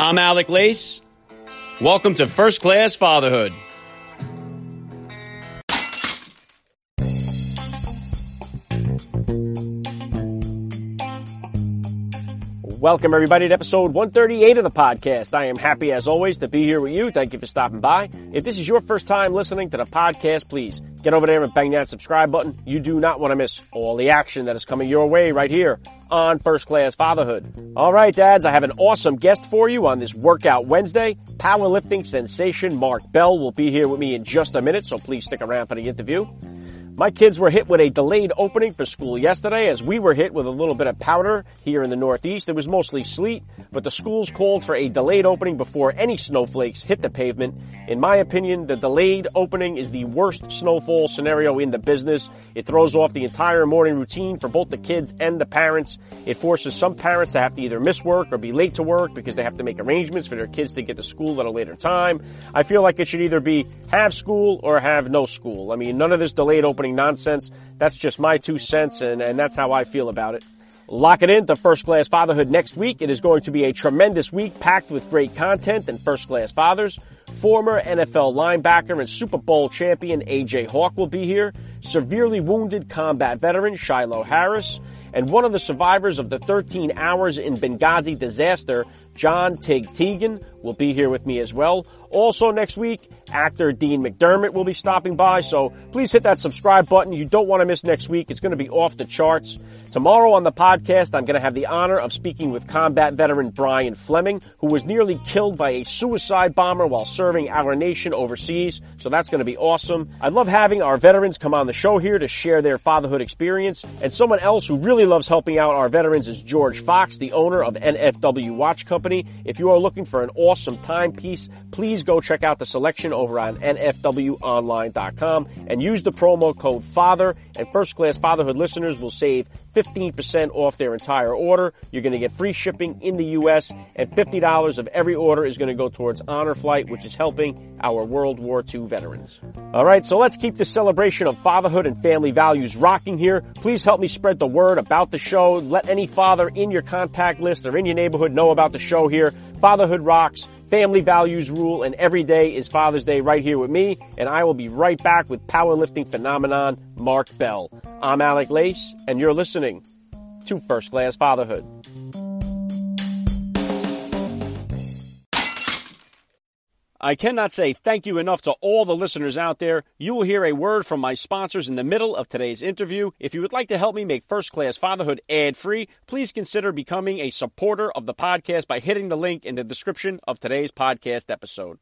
I'm Alec Lace. Welcome to First Class Fatherhood. Welcome, everybody, to episode 138 of the podcast. I am happy, as always, to be here with you. Thank you for stopping by. If this is your first time listening to the podcast, please get over there and bang that subscribe button. You do not want to miss all the action that is coming your way right here on First Class Fatherhood. All right, dads, I have an awesome guest for you on this Workout Wednesday. Powerlifting sensation Mark Bell will be here with me in just a minute, so please stick around for the interview. My kids were hit with a delayed opening for school yesterday as we were hit with a little bit of powder here in the Northeast. It was mostly sleet, but the schools called for a delayed opening before any snowflakes hit the pavement. In my opinion, the delayed opening is the worst snowfall scenario in the business. It throws off the entire morning routine for both the kids and the parents. It forces some parents to have to either miss work or be late to work because they have to make arrangements for their kids to get to school at a later time. I feel like it should either be have school or have no school. I mean, none of this delayed opening nonsense. That's just my two cents, and, and that's how I feel about it. Lock it in to First Class Fatherhood next week. It is going to be a tremendous week packed with great content and first class fathers. Former NFL linebacker and Super Bowl champion AJ Hawk will be here. Severely wounded combat veteran Shiloh Harris and one of the survivors of the 13 hours in Benghazi disaster, John Tig Tiegen, will be here with me as well. Also next week, actor Dean McDermott will be stopping by, so please hit that subscribe button. You don't want to miss next week. It's going to be off the charts. Tomorrow on the podcast, I'm going to have the honor of speaking with combat veteran Brian Fleming, who was nearly killed by a suicide bomber while serving our nation overseas. So that's going to be awesome. I love having our veterans come on the show here to share their fatherhood experience. And someone else who really loves helping out our veterans is George Fox, the owner of NFW Watch Company. If you are looking for an awesome timepiece, please go check out the selection over on nfwonline.com and use the promo code FATHER and First Class Fatherhood listeners will save 15% off their entire order. You're going to get free shipping in the U.S. and $50 of every order is going to go towards Honor Flight, which is helping our World War II veterans. All right, so let's keep the celebration of fatherhood and family values rocking here. Please help me spread the word about the show. Let any father in your contact list or in your neighborhood know about the show here. Fatherhood rocks. Family values rule, and every day is Father's Day right here with me, and I will be right back with powerlifting phenomenon Mark Bell. I'm Alec Lace, and you're listening to First Class Fatherhood. I cannot say thank you enough to all the listeners out there. You will hear a word from my sponsors in the middle of today's interview. If you would like to help me make First Class Fatherhood ad free, please consider becoming a supporter of the podcast by hitting the link in the description of today's podcast episode.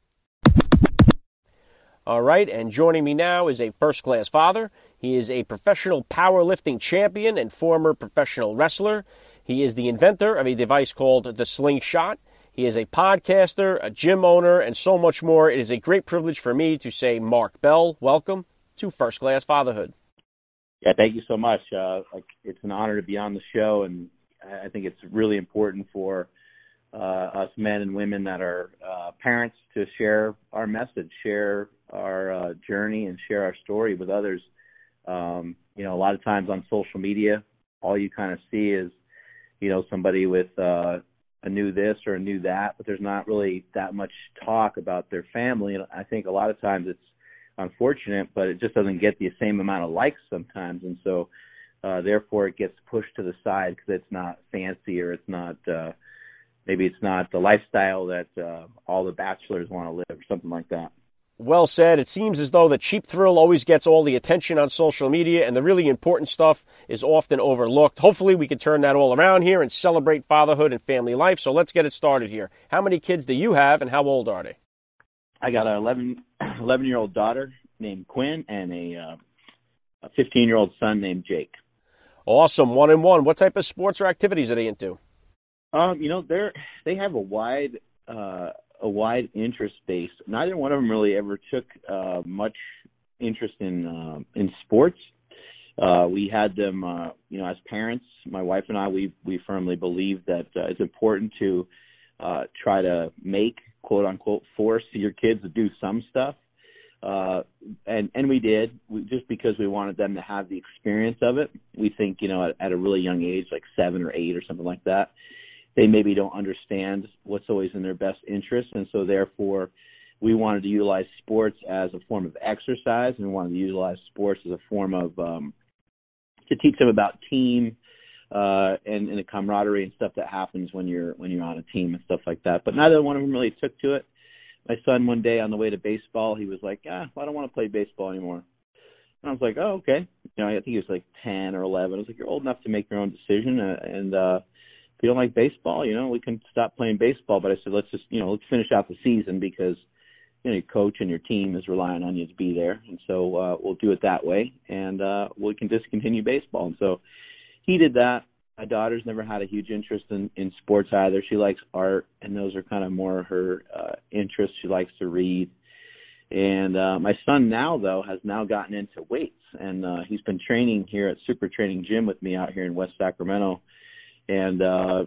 All right, and joining me now is a first class father. He is a professional powerlifting champion and former professional wrestler. He is the inventor of a device called the Slingshot. He is a podcaster, a gym owner, and so much more. It is a great privilege for me to say, Mark Bell, welcome to First Class Fatherhood. Yeah, thank you so much. Uh, it's an honor to be on the show, and I think it's really important for uh, us men and women that are uh, parents to share our message, share our uh, journey, and share our story with others. Um, you know, a lot of times on social media, all you kind of see is, you know, somebody with uh, a new this or a new that, but there's not really that much talk about their family. And I think a lot of times it's unfortunate, but it just doesn't get the same amount of likes sometimes. And so, uh, therefore it gets pushed to the side because it's not fancy or it's not, uh, maybe it's not the lifestyle that, uh, all the bachelors want to live or something like that. Well said. It seems as though the cheap thrill always gets all the attention on social media and the really important stuff is often overlooked. Hopefully we can turn that all around here and celebrate fatherhood and family life. So let's get it started here. How many kids do you have and how old are they? I got an 11, 11 year old daughter named Quinn and a, uh, a 15 year old son named Jake. Awesome. One and one. What type of sports or activities are they into? Um, you know, they're, they have a wide, uh, a wide interest base. Neither one of them really ever took uh, much interest in uh, in sports. Uh, we had them, uh, you know, as parents. My wife and I, we we firmly believe that uh, it's important to uh, try to make quote unquote force your kids to do some stuff. Uh, and and we did we, just because we wanted them to have the experience of it. We think you know at, at a really young age, like seven or eight or something like that, they maybe don't understand what's always in their best interest, and so therefore we wanted to utilize sports as a form of exercise, and we wanted to utilize sports as a form of um, to teach them about team uh, and, and the camaraderie and stuff that happens when you're when you're on a team and stuff like that. But neither one of them really took to it. My son one day on the way to baseball, he was like, "Ah, well, I don't want to play baseball anymore." And I was like, "Oh, okay." You know, I think he was like ten or eleven. I was like, "You're old enough to make your own decision, uh, and uh, don't like baseball, you know, we can stop playing baseball." But I said, "Let's just, you know, let's finish out the season because." you know, your coach and your team is relying on you to be there, and so uh, we'll do it that way, and uh, we can discontinue baseball. And so he did that. My daughter's never had a huge interest in in sports either. She likes art, and those are kind of more her uh, interests. She likes to read. And uh, my son now, though, has now gotten into weights, and uh, he's been training here at Super Training Gym with me out here in West Sacramento, and uh,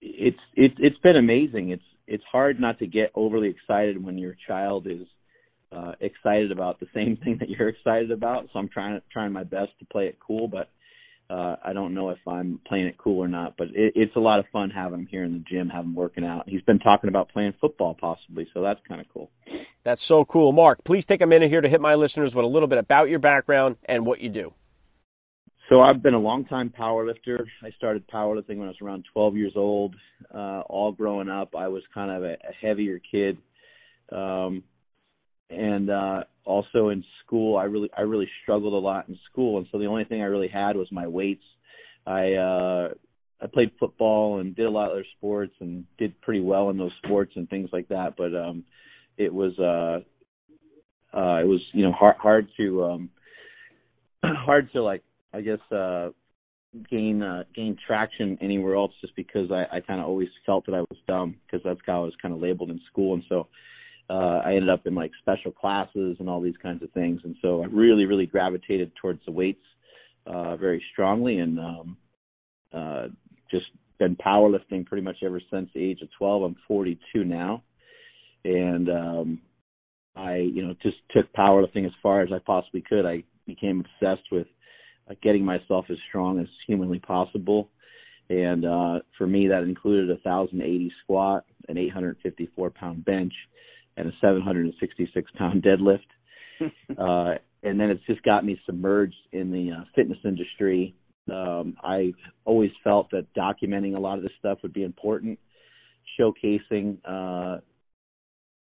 it's it's it's been amazing. It's it's hard not to get overly excited when your child is uh excited about the same thing that you're excited about. So I'm trying trying my best to play it cool, but uh I don't know if I'm playing it cool or not. But it, it's a lot of fun having him here in the gym, having him working out. He's been talking about playing football possibly, so that's kind of cool. That's so cool, Mark. Please take a minute here to hit my listeners with a little bit about your background and what you do. So I've been a long time power lifter. I started powerlifting when I was around 12 years old. Uh, all growing up, I was kind of a, a heavier kid. Um, and uh, also in school, I really I really struggled a lot in school, and so the only thing I really had was my weights. I uh, I played football and did a lot of other sports and did pretty well in those sports and things like that. But um, it was uh, uh, it was you know hard hard to um, hard to like I guess uh gain uh gain traction anywhere else just because I, I kinda always felt that I was dumb because that's how I was kinda labeled in school and so uh I ended up in like special classes and all these kinds of things and so I really, really gravitated towards the weights uh very strongly and um uh just been powerlifting pretty much ever since the age of twelve. I'm forty two now. And um I, you know, just took powerlifting as far as I possibly could. I became obsessed with uh, getting myself as strong as humanly possible. And uh, for me, that included a 1,080 squat, an 854 pound bench, and a 766 pound deadlift. uh, and then it's just got me submerged in the uh, fitness industry. Um, I always felt that documenting a lot of this stuff would be important, showcasing uh,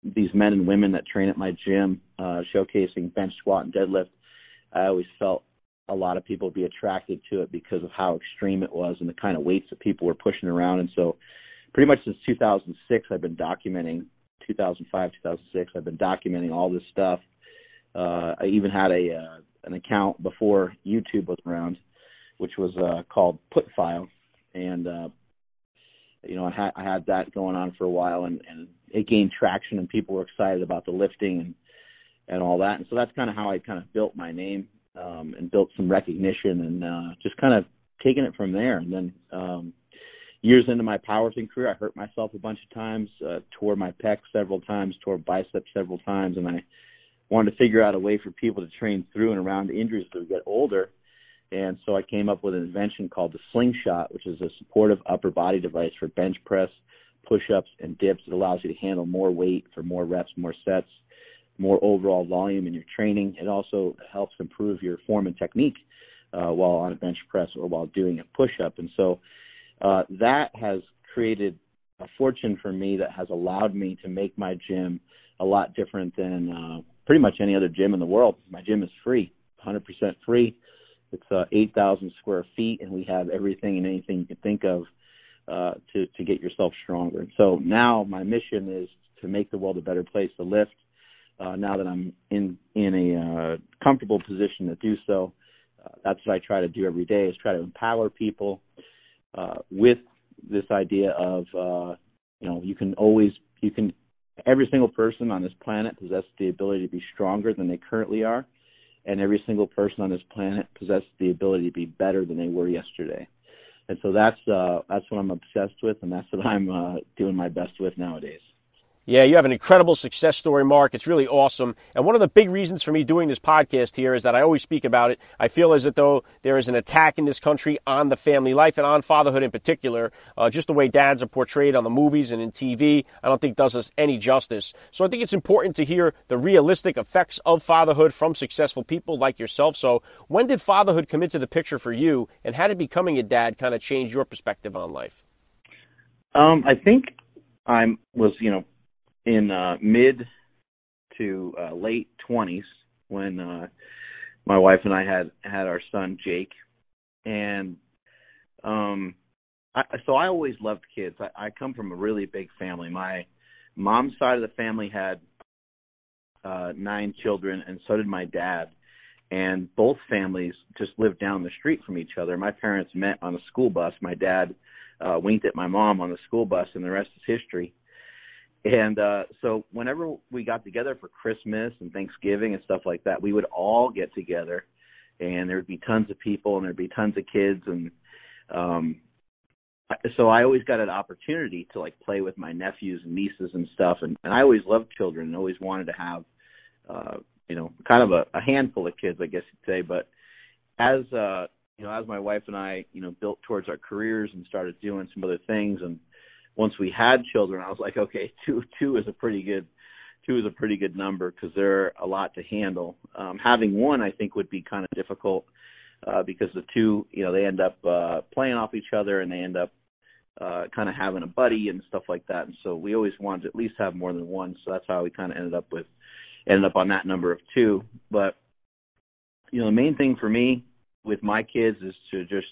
these men and women that train at my gym, uh, showcasing bench squat and deadlift. I always felt a lot of people would be attracted to it because of how extreme it was and the kind of weights that people were pushing around. And so, pretty much since 2006, I've been documenting 2005, 2006. I've been documenting all this stuff. Uh, I even had a uh, an account before YouTube was around, which was uh, called Putfile, and uh, you know I had I had that going on for a while, and, and it gained traction, and people were excited about the lifting and and all that. And so that's kind of how I kind of built my name um, and built some recognition and uh, just kind of taken it from there. And then um, years into my powerlifting career, I hurt myself a bunch of times, uh, tore my pec several times, tore biceps several times, and I wanted to figure out a way for people to train through and around injuries as we get older. And so I came up with an invention called the slingshot, which is a supportive upper body device for bench press, push-ups, and dips. It allows you to handle more weight for more reps, more sets more overall volume in your training. It also helps improve your form and technique uh, while on a bench press or while doing a push up. And so uh, that has created a fortune for me that has allowed me to make my gym a lot different than uh, pretty much any other gym in the world. My gym is free, 100% free. It's uh, 8,000 square feet, and we have everything and anything you can think of uh, to to get yourself stronger. And so now my mission is to make the world a better place to lift uh, now that I'm in in a uh, comfortable position to do so. Uh, that's what I try to do every day is try to empower people uh, with this idea of uh, you know you can always you can every single person on this planet possesses the ability to be stronger than they currently are, and every single person on this planet possesses the ability to be better than they were yesterday. And so that's uh, that's what I'm obsessed with, and that's what I'm uh, doing my best with nowadays. Yeah, you have an incredible success story, Mark. It's really awesome. And one of the big reasons for me doing this podcast here is that I always speak about it. I feel as though there is an attack in this country on the family life and on fatherhood in particular. Uh, just the way dads are portrayed on the movies and in TV, I don't think does us any justice. So I think it's important to hear the realistic effects of fatherhood from successful people like yourself. So when did fatherhood come into the picture for you, and how did becoming a dad kind of change your perspective on life? Um, I think I was, you know, in uh, mid to uh, late twenties when uh, my wife and I had had our son Jake, and um, I, so I always loved kids. I, I come from a really big family. My mom's side of the family had uh, nine children, and so did my dad. And both families just lived down the street from each other. My parents met on a school bus. My dad uh, winked at my mom on the school bus, and the rest is history. And uh so whenever we got together for Christmas and Thanksgiving and stuff like that, we would all get together and there'd be tons of people and there'd be tons of kids and um so I always got an opportunity to like play with my nephews and nieces and stuff. And, and I always loved children and always wanted to have uh you know kind of a, a handful of kids I guess you'd say. But as uh you know as my wife and I you know built towards our careers and started doing some other things and once we had children, I was like, okay, two two is a pretty good two is a pretty good number because they're a lot to handle. Um, having one, I think, would be kind of difficult uh, because the two, you know, they end up uh, playing off each other and they end up uh, kind of having a buddy and stuff like that. And so we always wanted to at least have more than one. So that's how we kind of ended up with ended up on that number of two. But you know, the main thing for me with my kids is to just,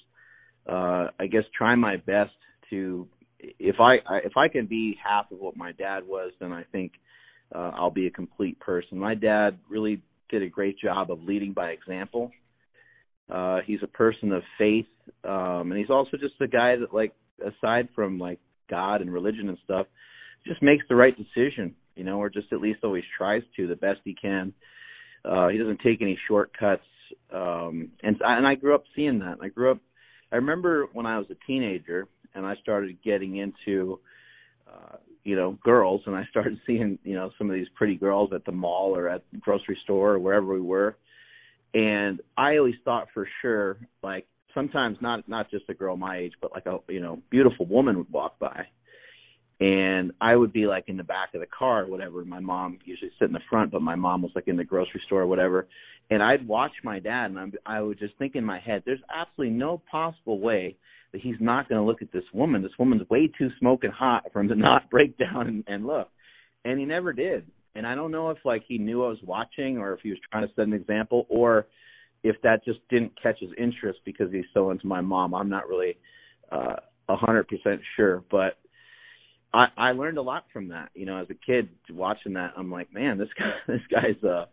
uh, I guess, try my best to if I, if I can be half of what my dad was, then I think uh, I'll be a complete person. My dad really did a great job of leading by example. Uh, he's a person of faith, um, and he's also just a guy that, like, aside from like God and religion and stuff, just makes the right decision, you know, or just at least always tries to the best he can. Uh, he doesn't take any shortcuts, um, and and I grew up seeing that. I grew up. I remember when I was a teenager, and I started getting into uh, you know girls, and I started seeing you know some of these pretty girls at the mall or at the grocery store or wherever we were, and I always thought for sure like sometimes not not just a girl my age, but like a you know beautiful woman would walk by, and I would be like in the back of the car or whatever. My mom usually sit in the front, but my mom was like in the grocery store or whatever. And I'd watch my dad, and I'm, I would just think in my head, there's absolutely no possible way that he's not going to look at this woman. This woman's way too smoking hot for him to not break down and, and look. And he never did. And I don't know if like he knew I was watching or if he was trying to set an example or if that just didn't catch his interest because he's so into my mom. I'm not really uh, a hundred percent sure, but I, I learned a lot from that. You know, as a kid watching that, I'm like, man, this guy, this guy's uh,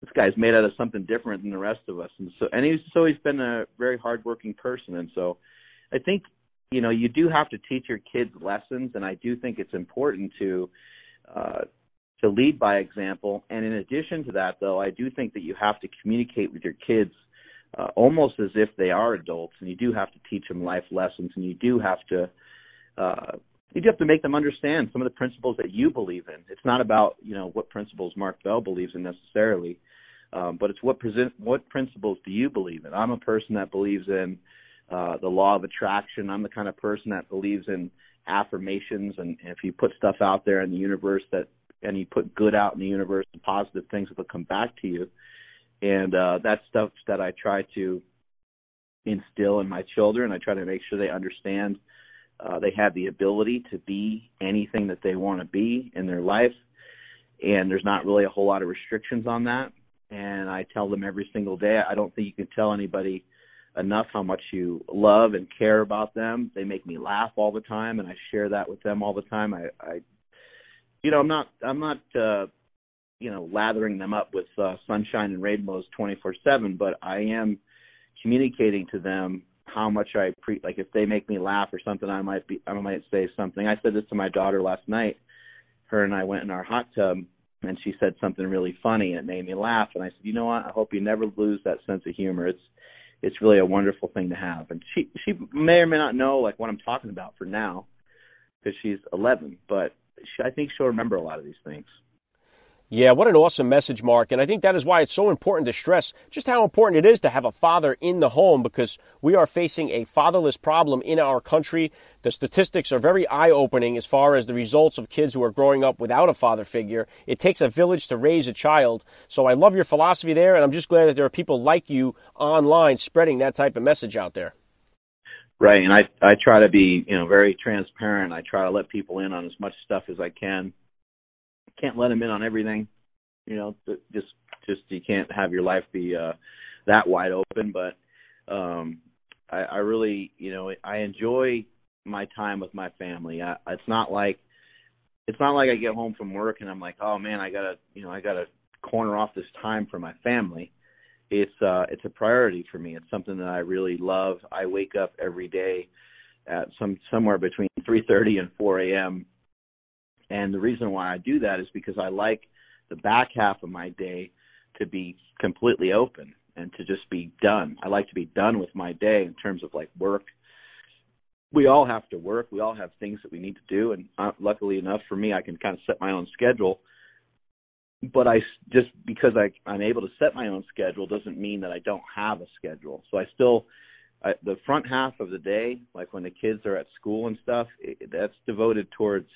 this guy's made out of something different than the rest of us. And so, and he's always been a very hardworking person. And so, I think you know you do have to teach your kids lessons, and I do think it's important to uh, to lead by example. And in addition to that, though, I do think that you have to communicate with your kids uh, almost as if they are adults, and you do have to teach them life lessons, and you do have to uh, you do have to make them understand some of the principles that you believe in. It's not about you know what principles Mark Bell believes in necessarily, um, but it's what present what principles do you believe in. I'm a person that believes in uh, the law of attraction. I'm the kind of person that believes in affirmations, and if you put stuff out there in the universe that, and you put good out in the universe, the positive things will come back to you. And uh, that's stuff that I try to instill in my children. I try to make sure they understand uh, they have the ability to be anything that they want to be in their life, and there's not really a whole lot of restrictions on that. And I tell them every single day. I don't think you can tell anybody enough how much you love and care about them. They make me laugh all the time and I share that with them all the time. I I you know, I'm not I'm not uh you know, lathering them up with uh sunshine and rainbows 24/7, but I am communicating to them how much I pre like if they make me laugh or something I might be I might say something. I said this to my daughter last night. Her and I went in our hot tub and she said something really funny and it made me laugh and I said, "You know what? I hope you never lose that sense of humor. It's it's really a wonderful thing to have. And she she may or may not know like what I'm talking about for now because she's 11, but she, I think she'll remember a lot of these things. Yeah, what an awesome message, Mark. And I think that is why it's so important to stress just how important it is to have a father in the home because we are facing a fatherless problem in our country. The statistics are very eye opening as far as the results of kids who are growing up without a father figure. It takes a village to raise a child. So I love your philosophy there, and I'm just glad that there are people like you online spreading that type of message out there. Right, and I I try to be you know very transparent. I try to let people in on as much stuff as I can can't let them in on everything. You know, just just you can't have your life be uh that wide open. But um I, I really, you know, I enjoy my time with my family. I, it's not like it's not like I get home from work and I'm like, oh man, I gotta, you know, I gotta corner off this time for my family. It's uh, it's a priority for me. It's something that I really love. I wake up every day at some somewhere between 3:30 and 4 a.m. And the reason why I do that is because I like the back half of my day to be completely open and to just be done. I like to be done with my day in terms of like work. We all have to work. We all have things that we need to do, and uh, luckily enough for me, I can kind of set my own schedule. But I just because I I'm able to set my own schedule doesn't mean that I don't have a schedule. So I still I, the front half of the day, like when the kids are at school and stuff, it, that's devoted towards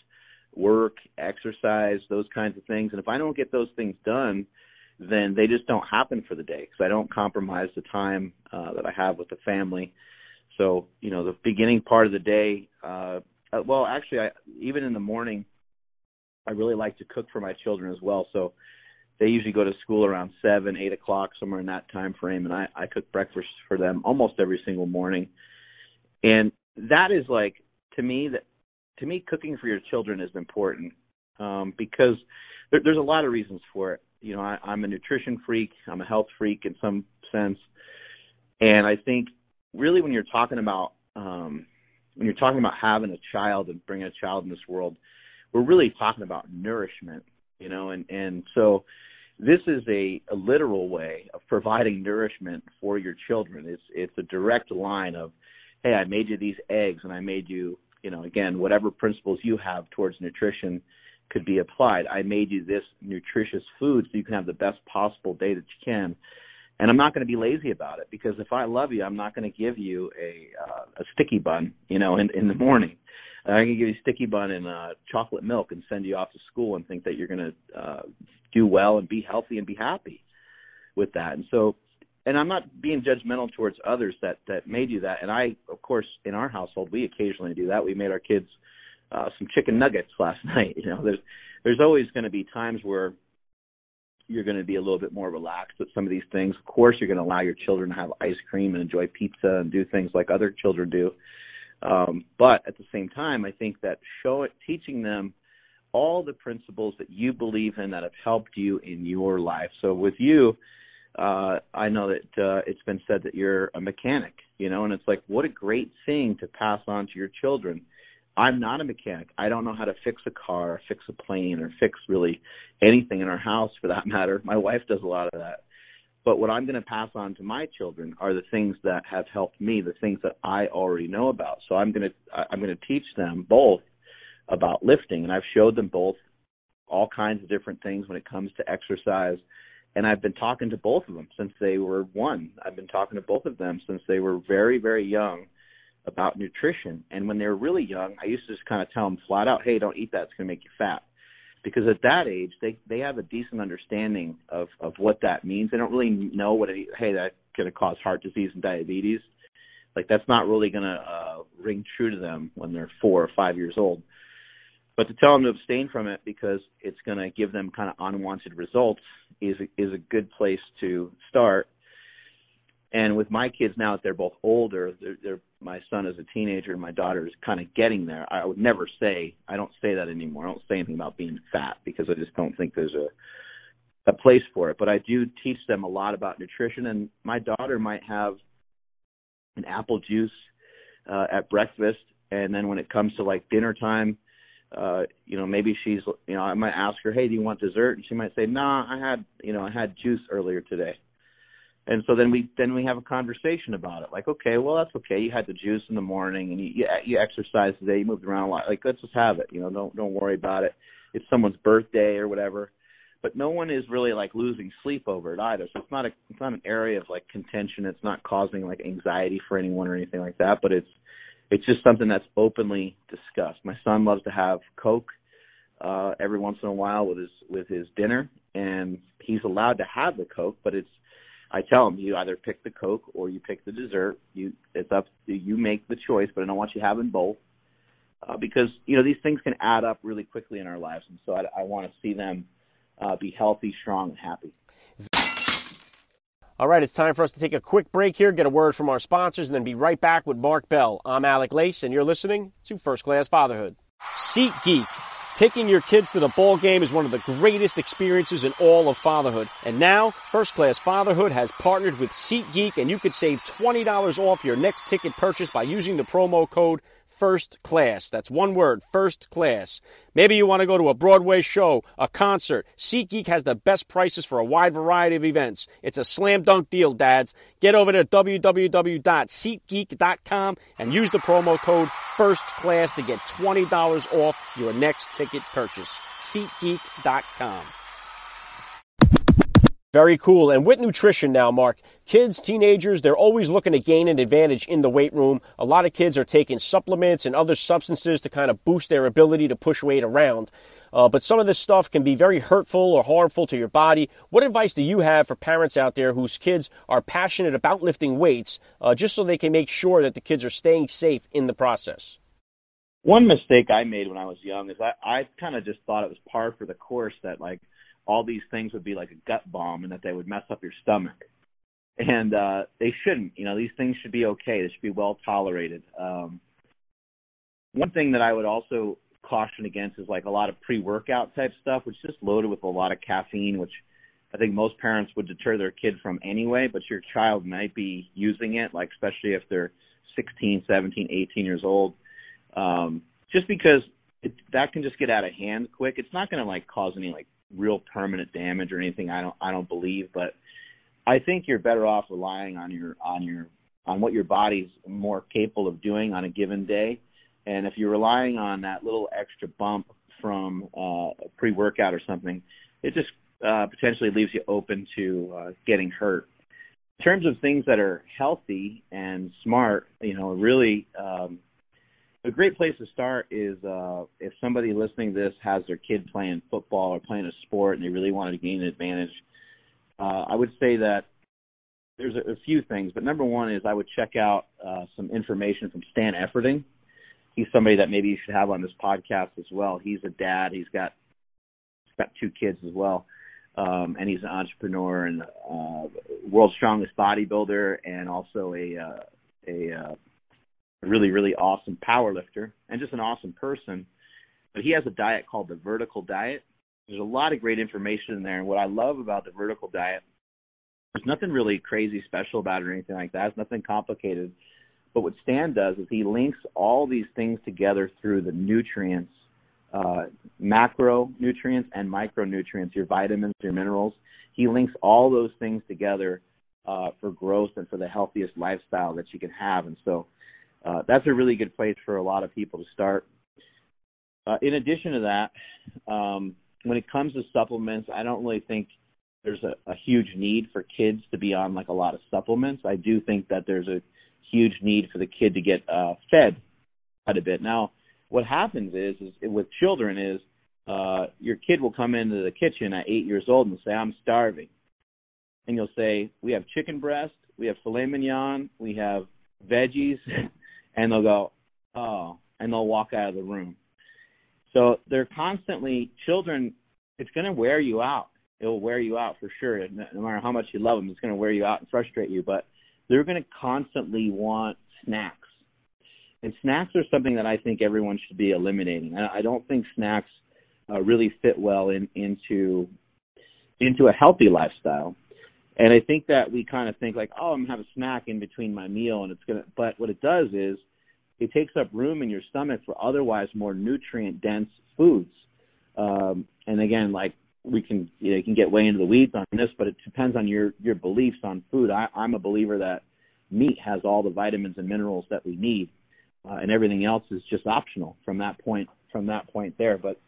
work, exercise, those kinds of things. And if I don't get those things done, then they just don't happen for the day because I don't compromise the time uh, that I have with the family. So you know, the beginning part of the day. Uh, uh, well, actually, I, even in the morning, I really like to cook for my children as well. So they usually go to school around seven, eight o'clock, somewhere in that time frame, and I, I cook breakfast for them almost every single morning. And that is like to me that to me, cooking for your children is important um, because there, there's a lot of reasons for it. You know, I, I'm a nutrition freak. I'm a health freak in some sense, and I think really when you're talking about um, when you're talking about having a child and bringing a child in this world, we're really talking about nourishment. You know, and and so this is a, a literal way of providing nourishment for your children. It's it's a direct line of, hey, I made you these eggs and I made you you know, again, whatever principles you have towards nutrition could be applied. I made you this nutritious food so you can have the best possible day that you can. And I'm not going to be lazy about it because if I love you, I'm not going to give you a uh, a sticky bun, you know, in in the morning. I'm going to give you a sticky bun and uh, chocolate milk and send you off to school and think that you're going to uh, do well and be healthy and be happy with that. And so and I'm not being judgmental towards others that that may do that. And I, of course, in our household, we occasionally do that. We made our kids uh, some chicken nuggets last night. You know, there's there's always going to be times where you're going to be a little bit more relaxed with some of these things. Of course, you're going to allow your children to have ice cream and enjoy pizza and do things like other children do. Um, but at the same time, I think that show it, teaching them all the principles that you believe in that have helped you in your life. So with you, uh I know that uh it's been said that you're a mechanic, you know, and it's like what a great thing to pass on to your children. I'm not a mechanic. I don't know how to fix a car, fix a plane, or fix really anything in our house for that matter. My wife does a lot of that. But what I'm going to pass on to my children are the things that have helped me, the things that I already know about. So I'm going to I'm going to teach them both about lifting, and I've showed them both all kinds of different things when it comes to exercise and I've been talking to both of them since they were one. I've been talking to both of them since they were very, very young about nutrition. And when they were really young, I used to just kind of tell them flat out, "Hey, don't eat that; it's going to make you fat." Because at that age, they they have a decent understanding of of what that means. They don't really know what it, hey that's going to cause heart disease and diabetes. Like that's not really going to uh, ring true to them when they're four or five years old. But to tell them to abstain from it because it's going to give them kind of unwanted results is is a good place to start. And with my kids now that they're both older, they're, they're my son is a teenager and my daughter is kind of getting there. I would never say I don't say that anymore. I don't say anything about being fat because I just don't think there's a a place for it. But I do teach them a lot about nutrition, and my daughter might have an apple juice uh, at breakfast, and then when it comes to like dinner time, uh, you know, maybe she's, you know, I might ask her, hey, do you want dessert? And she might say, nah, I had, you know, I had juice earlier today. And so then we then we have a conversation about it. Like, okay, well that's okay. You had the juice in the morning and you you, you exercised today. You moved around a lot. Like, let's just have it. You know, don't don't worry about it. It's someone's birthday or whatever. But no one is really like losing sleep over it either. So it's not a it's not an area of like contention. It's not causing like anxiety for anyone or anything like that. But it's it's just something that's openly discussed. My son loves to have Coke uh every once in a while with his with his dinner and he's allowed to have the Coke, but it's I tell him you either pick the Coke or you pick the dessert. You it's up to you make the choice, but I don't want you having both. Uh, because you know these things can add up really quickly in our lives, and so I, I want to see them uh, be healthy, strong, and happy. All right, it's time for us to take a quick break here, get a word from our sponsors, and then be right back with Mark Bell. I'm Alec Lace, and you're listening to First Class Fatherhood. Seat Geek. Taking your kids to the ball game is one of the greatest experiences in all of fatherhood. And now, First Class Fatherhood has partnered with SeatGeek and you could save $20 off your next ticket purchase by using the promo code first class. That's one word, first class. Maybe you want to go to a Broadway show, a concert. SeatGeek has the best prices for a wide variety of events. It's a slam dunk deal, dads. Get over to www.seatgeek.com and use the promo code first class to get $20 off your next ticket purchase. SeatGeek.com. Very cool. And with nutrition now, Mark, kids, teenagers, they're always looking to gain an advantage in the weight room. A lot of kids are taking supplements and other substances to kind of boost their ability to push weight around. Uh, but some of this stuff can be very hurtful or harmful to your body. What advice do you have for parents out there whose kids are passionate about lifting weights, uh, just so they can make sure that the kids are staying safe in the process? One mistake I made when I was young is I, I kind of just thought it was par for the course that like all these things would be like a gut bomb and that they would mess up your stomach. And uh they shouldn't. You know, these things should be okay. They should be well tolerated. Um one thing that I would also caution against is like a lot of pre-workout type stuff, which is just loaded with a lot of caffeine, which I think most parents would deter their kid from anyway, but your child might be using it, like especially if they're 16, 17, 18 years old. Um, just because it, that can just get out of hand quick. It's not going to like cause any like real permanent damage or anything. I don't I don't believe, but I think you're better off relying on your on your on what your body's more capable of doing on a given day. And if you're relying on that little extra bump from uh, pre-workout or something, it just uh, potentially leaves you open to uh, getting hurt. In terms of things that are healthy and smart, you know, really um, a great place to start is uh, if somebody listening to this has their kid playing football or playing a sport and they really wanted to gain an advantage. Uh, I would say that there's a, a few things, but number one is I would check out uh, some information from Stan Efferding. He's somebody that maybe you should have on this podcast as well. He's a dad. He's got he's got two kids as well, um, and he's an entrepreneur and uh, world's strongest bodybuilder, and also a uh, a uh, really, really awesome power lifter and just an awesome person. But he has a diet called the vertical diet. There's a lot of great information in there. And what I love about the vertical diet, there's nothing really crazy special about it or anything like that. It's nothing complicated. But what Stan does is he links all these things together through the nutrients, uh, macronutrients and micronutrients, your vitamins, your minerals. He links all those things together uh, for growth and for the healthiest lifestyle that you can have. And so uh, that's a really good place for a lot of people to start. Uh, in addition to that, um, when it comes to supplements, I don't really think there's a, a huge need for kids to be on like a lot of supplements. I do think that there's a huge need for the kid to get uh, fed quite a bit. Now, what happens is, is with children is uh, your kid will come into the kitchen at eight years old and say, "I'm starving," and you'll say, "We have chicken breast, we have filet mignon, we have veggies." and they'll go, oh, and they'll walk out of the room. So they're constantly children. It's going to wear you out. It'll wear you out for sure. No matter how much you love them, it's going to wear you out and frustrate you. But they're going to constantly want snacks, and snacks are something that I think everyone should be eliminating. I don't think snacks uh, really fit well in, into into a healthy lifestyle. And I think that we kind of think like, oh, I'm gonna have a snack in between my meal, and it's gonna. But what it does is, it takes up room in your stomach for otherwise more nutrient dense foods. Um, and again, like we can you, know, you can get way into the weeds on this, but it depends on your your beliefs on food. I, I'm a believer that meat has all the vitamins and minerals that we need, uh, and everything else is just optional from that point from that point there. But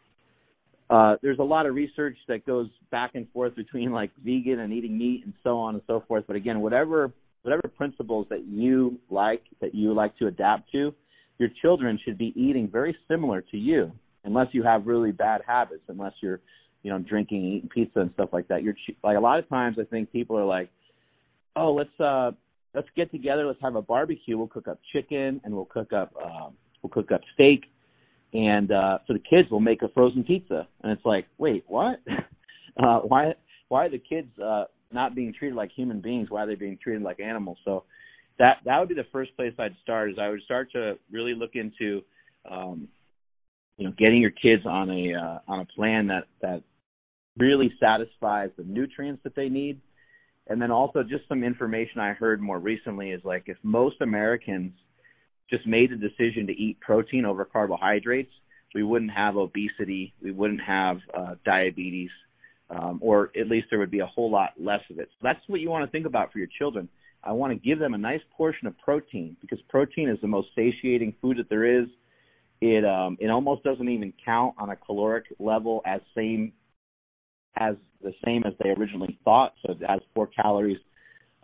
uh, there's a lot of research that goes back and forth between like vegan and eating meat and so on and so forth. But again, whatever whatever principles that you like that you like to adapt to, your children should be eating very similar to you, unless you have really bad habits, unless you're you know drinking, eating pizza and stuff like that. You're like a lot of times I think people are like, oh let's uh let's get together, let's have a barbecue. We'll cook up chicken and we'll cook up uh, we'll cook up steak and uh so the kids will make a frozen pizza. And it's like wait what? Uh why why are the kids uh not being treated like human beings? Why are they being treated like animals? So that that would be the first place i'd start is i would start to really look into um you know getting your kids on a uh, on a plan that that really satisfies the nutrients that they need. And then also just some information i heard more recently is like if most americans just made the decision to eat protein over carbohydrates, we wouldn't have obesity, we wouldn't have uh, diabetes, um, or at least there would be a whole lot less of it. So that's what you want to think about for your children. I want to give them a nice portion of protein because protein is the most satiating food that there is. It um, it almost doesn't even count on a caloric level as same as the same as they originally thought. So it has four calories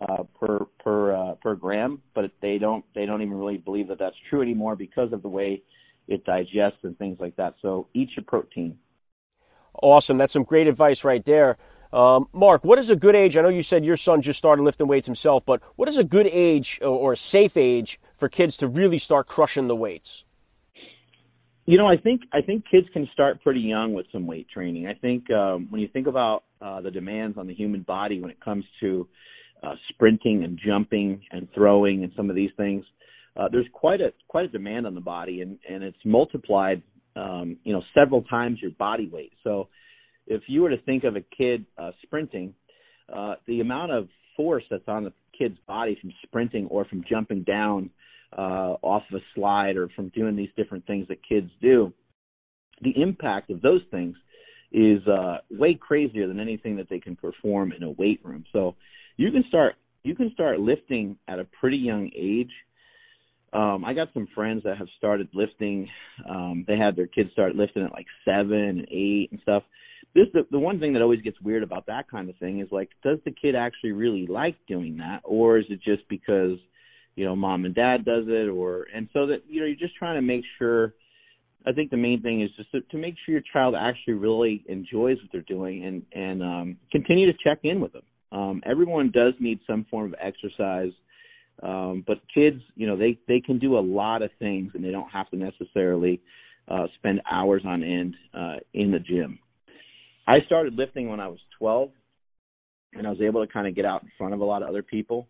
uh, per per uh, per gram, but they don't they don't even really believe that that's true anymore because of the way it digests and things like that. So eat your protein. Awesome, that's some great advice right there. Um, Mark, what is a good age? I know you said your son just started lifting weights himself, but what is a good age or a safe age for kids to really start crushing the weights? You know, I think I think kids can start pretty young with some weight training. I think um, when you think about uh, the demands on the human body when it comes to uh, sprinting and jumping and throwing and some of these things, uh, there's quite a quite a demand on the body, and and it's multiplied, um, you know, several times your body weight. So, if you were to think of a kid uh, sprinting, uh, the amount of force that's on the kid's body from sprinting or from jumping down uh, off of a slide or from doing these different things that kids do, the impact of those things is uh, way crazier than anything that they can perform in a weight room. So you can start you can start lifting at a pretty young age. Um, I got some friends that have started lifting. Um, they had their kids start lifting at like seven and eight and stuff. This the, the one thing that always gets weird about that kind of thing is like, does the kid actually really like doing that, or is it just because you know mom and dad does it, or and so that you know you're just trying to make sure. I think the main thing is just to, to make sure your child actually really enjoys what they're doing and and um, continue to check in with them. Um, everyone does need some form of exercise, um, but kids, you know, they they can do a lot of things, and they don't have to necessarily uh, spend hours on end uh, in the gym. I started lifting when I was 12, and I was able to kind of get out in front of a lot of other people.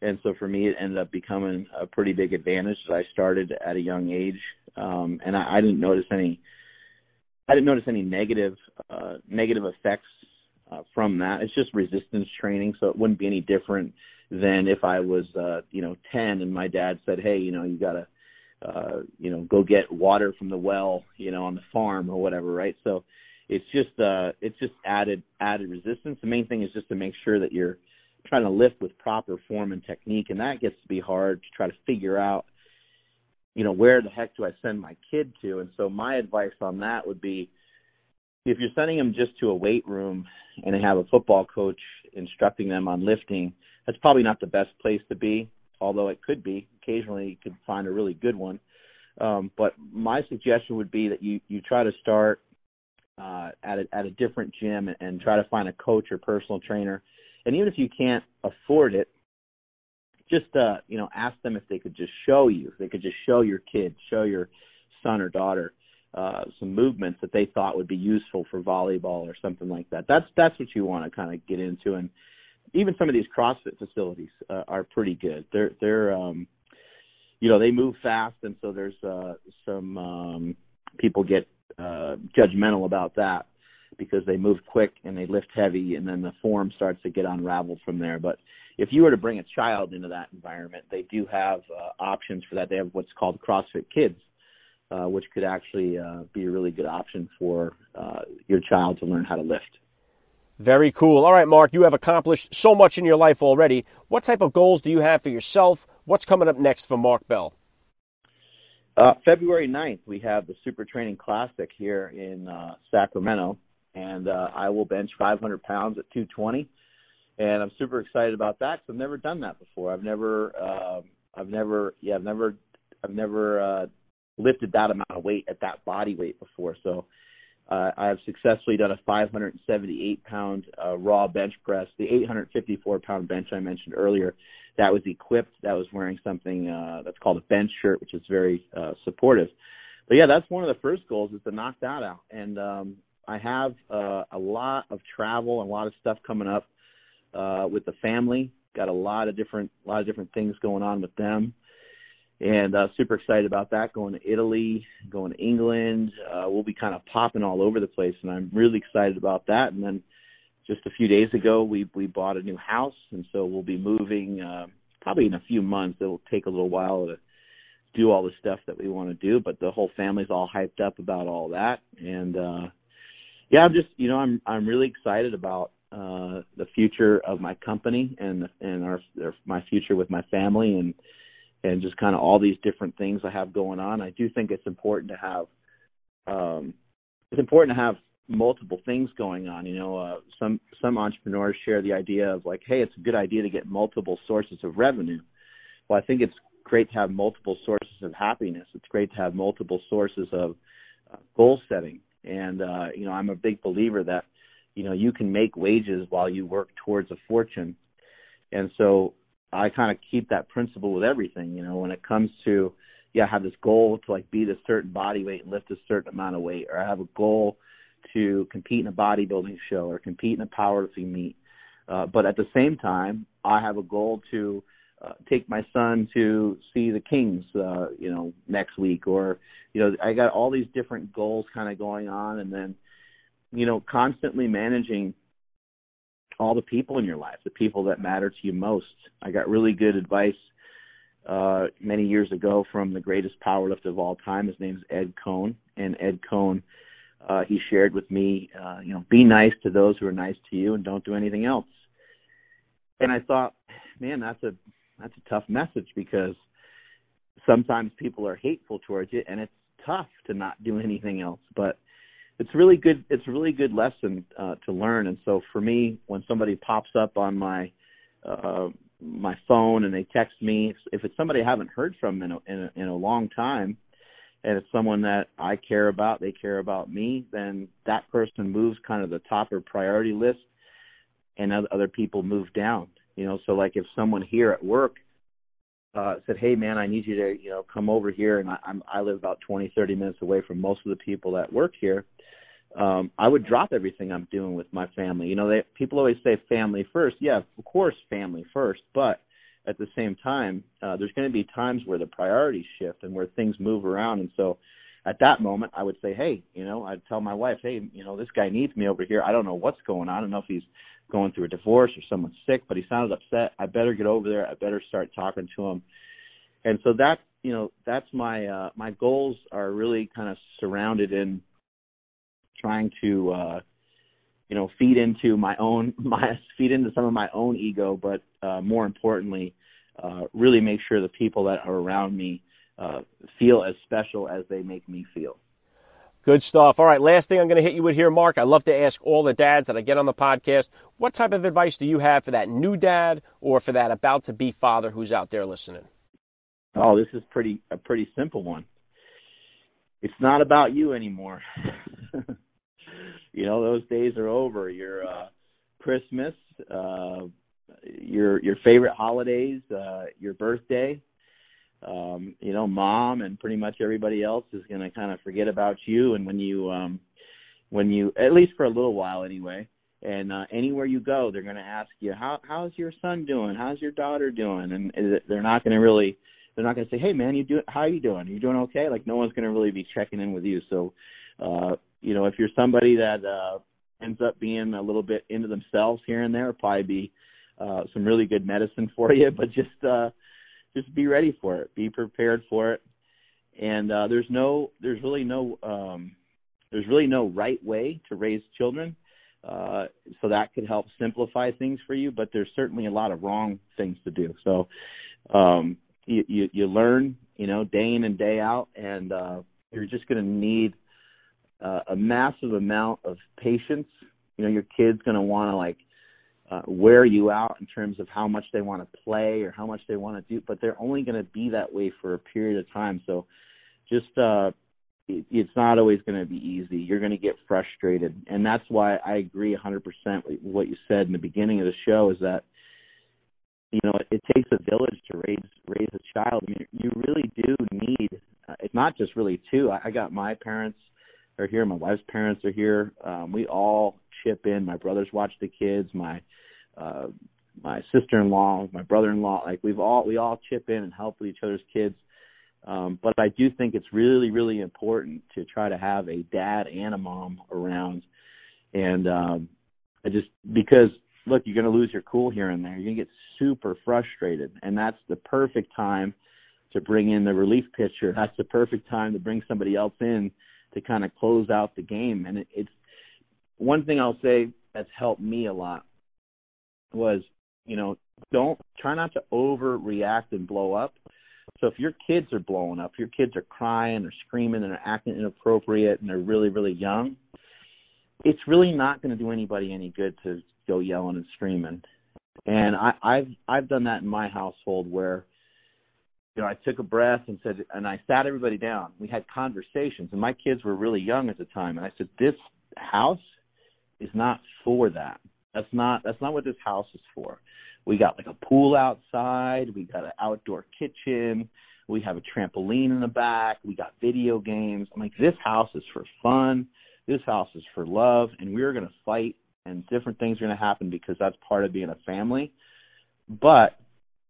And so for me, it ended up becoming a pretty big advantage that I started at a young age, um, and I, I didn't notice any. I didn't notice any negative uh, negative effects uh, from that. It's just resistance training, so it wouldn't be any different than if I was, uh, you know, 10 and my dad said, "Hey, you know, you gotta, uh, you know, go get water from the well, you know, on the farm or whatever, right?" So it's just, uh, it's just added added resistance. The main thing is just to make sure that you're trying to lift with proper form and technique, and that gets to be hard to try to figure out you know where the heck do i send my kid to and so my advice on that would be if you're sending them just to a weight room and they have a football coach instructing them on lifting, that's probably not the best place to be, although it could be. Occasionally you could find a really good one. Um, but my suggestion would be that you, you try to start uh, at, a, at a different gym and, and try to find a coach or personal trainer. And even if you can't afford it, just uh, you know, ask them if they could just show you, if they could just show your kid, show your son or daughter uh, some movements that they thought would be useful for volleyball or something like that. That's that's what you want to kind of get into, and even some of these CrossFit facilities uh, are pretty good. They're they're um, you know they move fast, and so there's uh, some um, people get uh, judgmental about that because they move quick and they lift heavy, and then the form starts to get unraveled from there. But if you were to bring a child into that environment, they do have uh, options for that. They have what's called CrossFit Kids uh, which could actually uh, be a really good option for uh, your child to learn how to lift. Very cool. All right, Mark, you have accomplished so much in your life already. What type of goals do you have for yourself? What's coming up next for Mark Bell? Uh, February 9th, we have the Super Training Classic here in uh, Sacramento, and uh, I will bench 500 pounds at 220. And I'm super excited about that because I've never done that before. I've never, uh, I've never, yeah, I've never, I've never uh, lifted that amount of weight at that body weight before. So uh, I have successfully done a 578 pound uh, raw bench press. The 854 pound bench I mentioned earlier, that was equipped. That was wearing something uh, that's called a bench shirt, which is very uh, supportive. But yeah, that's one of the first goals is to knock that out. And um, I have uh, a lot of travel and a lot of stuff coming up uh, with the family. Got a lot of different, a lot of different things going on with them and uh, super excited about that. Going to Italy, going to England. Uh, we'll be kind of popping all over the place, and I'm really excited about that. And then just a few days ago, we we bought a new house, and so we'll be moving uh, probably in a few months. It'll take a little while to do all the stuff that we want to do, but the whole family's all hyped up about all that. And uh, yeah, I'm just you know I'm I'm really excited about uh, the future of my company and and our, our my future with my family and and just kind of all these different things I have going on. I do think it's important to have um, it's important to have multiple things going on. You know, uh, some some entrepreneurs share the idea of like, hey, it's a good idea to get multiple sources of revenue. Well, I think it's great to have multiple sources of happiness. It's great to have multiple sources of uh, goal setting. And uh, you know, I'm a big believer that you know you can make wages while you work towards a fortune. And so I kind of keep that principle with everything. You know, when it comes to, yeah, I have this goal to like beat a certain body weight and lift a certain amount of weight, or I have a goal to compete in a bodybuilding show or compete in a powerlifting meet. Uh, but at the same time, I have a goal to uh, take my son to see the Kings, uh, you know, next week, or you know, I got all these different goals kind of going on, and then, you know, constantly managing all the people in your life, the people that matter to you most. I got really good advice uh, many years ago from the greatest powerlifter of all time. His name's Ed Coan, and Ed Coan, uh, he shared with me, uh, you know, be nice to those who are nice to you, and don't do anything else. And I thought, man, that's a that's a tough message because sometimes people are hateful towards you, and it's tough to not do anything else. But it's really good it's a really good lesson uh, to learn. And so for me when somebody pops up on my uh, my phone and they text me if it's somebody I haven't heard from in a, in a, in a long time and it's someone that I care about they care about me then that person moves kind of the top of priority list and other people move down. You know so like if someone here at work uh said hey man i need you to you know come over here and i i'm i live about twenty thirty minutes away from most of the people that work here um I would drop everything I'm doing with my family. You know, they people always say family first. Yeah, of course family first, but at the same time, uh there's going to be times where the priorities shift and where things move around and so at that moment I would say, "Hey, you know, I'd tell my wife, "Hey, you know, this guy needs me over here. I don't know what's going on. I don't know if he's going through a divorce or someone's sick, but he sounded upset. I better get over there. I better start talking to him." And so that's, you know, that's my uh my goals are really kind of surrounded in trying to uh you know feed into my own my feed into some of my own ego but uh more importantly uh really make sure the people that are around me uh feel as special as they make me feel Good stuff. All right, last thing I'm going to hit you with here, Mark. I love to ask all the dads that I get on the podcast, what type of advice do you have for that new dad or for that about to be father who's out there listening? Oh, this is pretty a pretty simple one. It's not about you anymore. you know those days are over your uh christmas uh your your favorite holidays uh your birthday um you know mom and pretty much everybody else is going to kind of forget about you and when you um when you at least for a little while anyway. And uh anywhere you go they're going to ask you how how's your son doing? How's your daughter doing? And they're not going to really they're not going to say hey man you do how are you doing? Are you doing okay? Like no one's going to really be checking in with you. So uh you know, if you're somebody that uh, ends up being a little bit into themselves here and there, probably be uh, some really good medicine for you. But just uh, just be ready for it, be prepared for it, and uh, there's no there's really no um, there's really no right way to raise children. Uh, so that could help simplify things for you, but there's certainly a lot of wrong things to do. So um, you, you you learn, you know, day in and day out, and uh, you're just going to need uh, a massive amount of patience. You know, your kid's going to want to like uh, wear you out in terms of how much they want to play or how much they want to do, but they're only going to be that way for a period of time. So just uh, it, it's not always going to be easy. You're going to get frustrated, and that's why I agree 100% with what you said in the beginning of the show. Is that you know it, it takes a village to raise raise a child. I mean, you really do need. Uh, it's not just really two. I, I got my parents are here. My wife's parents are here. Um, we all chip in. My brothers watch the kids. My uh, my sister-in-law, my brother-in-law, like we've all we all chip in and help with each other's kids. Um, but I do think it's really, really important to try to have a dad and a mom around. And um, I just because look, you're going to lose your cool here and there. You're going to get super frustrated, and that's the perfect time to bring in the relief pitcher. That's the perfect time to bring somebody else in to kind of close out the game. And it, it's one thing I'll say that's helped me a lot was, you know, don't try not to overreact and blow up so if your kids are blowing up, your kids are crying or screaming and are acting inappropriate and they're really, really young, it's really not going to do anybody any good to go yelling and screaming. And I, I've I've done that in my household where, you know, I took a breath and said, and I sat everybody down. We had conversations, and my kids were really young at the time, and I said, this house is not for that. That's not that's not what this house is for. We got like a pool outside. We got an outdoor kitchen. We have a trampoline in the back. We got video games. I'm like, this house is for fun. This house is for love, and we're going to fight, and different things are going to happen because that's part of being a family. But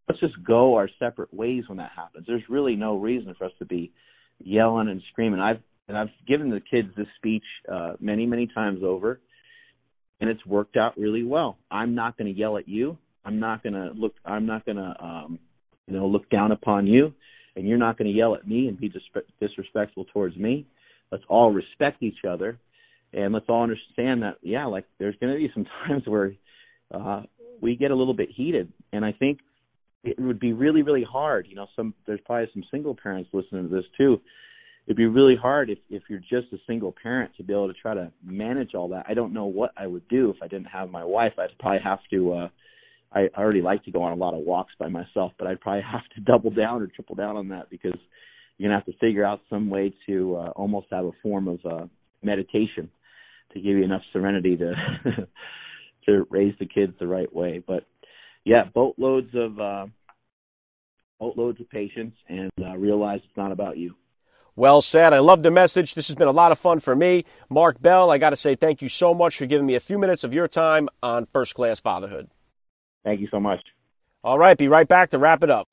let's just go our separate ways when that happens. There's really no reason for us to be yelling and screaming. I've and I've given the kids this speech uh, many, many times over, and it's worked out really well. I'm not going to yell at you. I'm not going to look. I'm not going to, um, you know, look down upon you, and you're not going to yell at me and be disre- disrespectful towards me. Let's all respect each other, and let's all understand that. Yeah, like there's going to be some times where uh, we get a little bit heated, and I think it would be really, really hard. You know, some there's probably some single parents listening to this too. It'd be really hard if if you're just a single parent to be able to try to manage all that. I don't know what I would do if I didn't have my wife. I'd probably have to. uh I already like to go on a lot of walks by myself, but I'd probably have to double down or triple down on that because you're gonna have to figure out some way to uh, almost have a form of uh, meditation to give you enough serenity to to raise the kids the right way. But yeah, boatloads of uh, boatloads of patience and uh, realize it's not about you. Well said. I love the message. This has been a lot of fun for me. Mark Bell, I got to say thank you so much for giving me a few minutes of your time on First Class Fatherhood. Thank you so much. All right, be right back to wrap it up.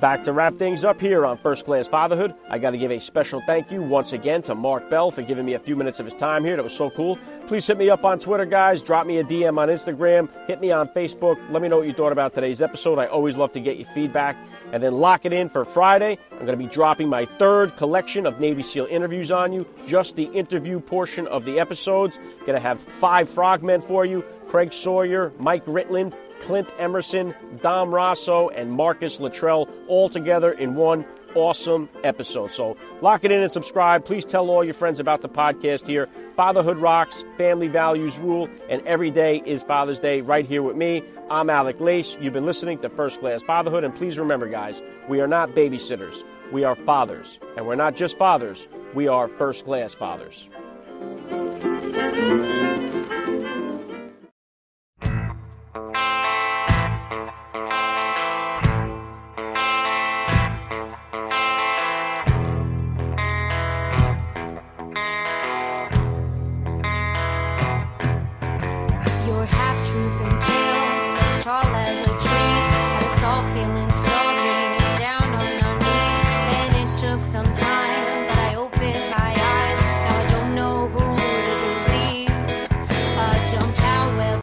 Back to wrap things up here on First Class Fatherhood. I got to give a special thank you once again to Mark Bell for giving me a few minutes of his time here. That was so cool. Please hit me up on Twitter, guys. Drop me a DM on Instagram. Hit me on Facebook. Let me know what you thought about today's episode. I always love to get your feedback. And then lock it in for Friday. I'm going to be dropping my third collection of Navy SEAL interviews on you. Just the interview portion of the episodes. Going to have five frogmen for you Craig Sawyer, Mike Ritland, Clint Emerson, Dom Raso, and Marcus Luttrell all together in one awesome episode. So lock it in and subscribe. Please tell all your friends about the podcast here. Fatherhood rocks, family values rule, and every day is Father's Day right here with me. I'm Alec Lace. You've been listening to First Class Fatherhood, and please remember, guys, we are not babysitters. We are fathers. And we're not just fathers, we are first class fathers.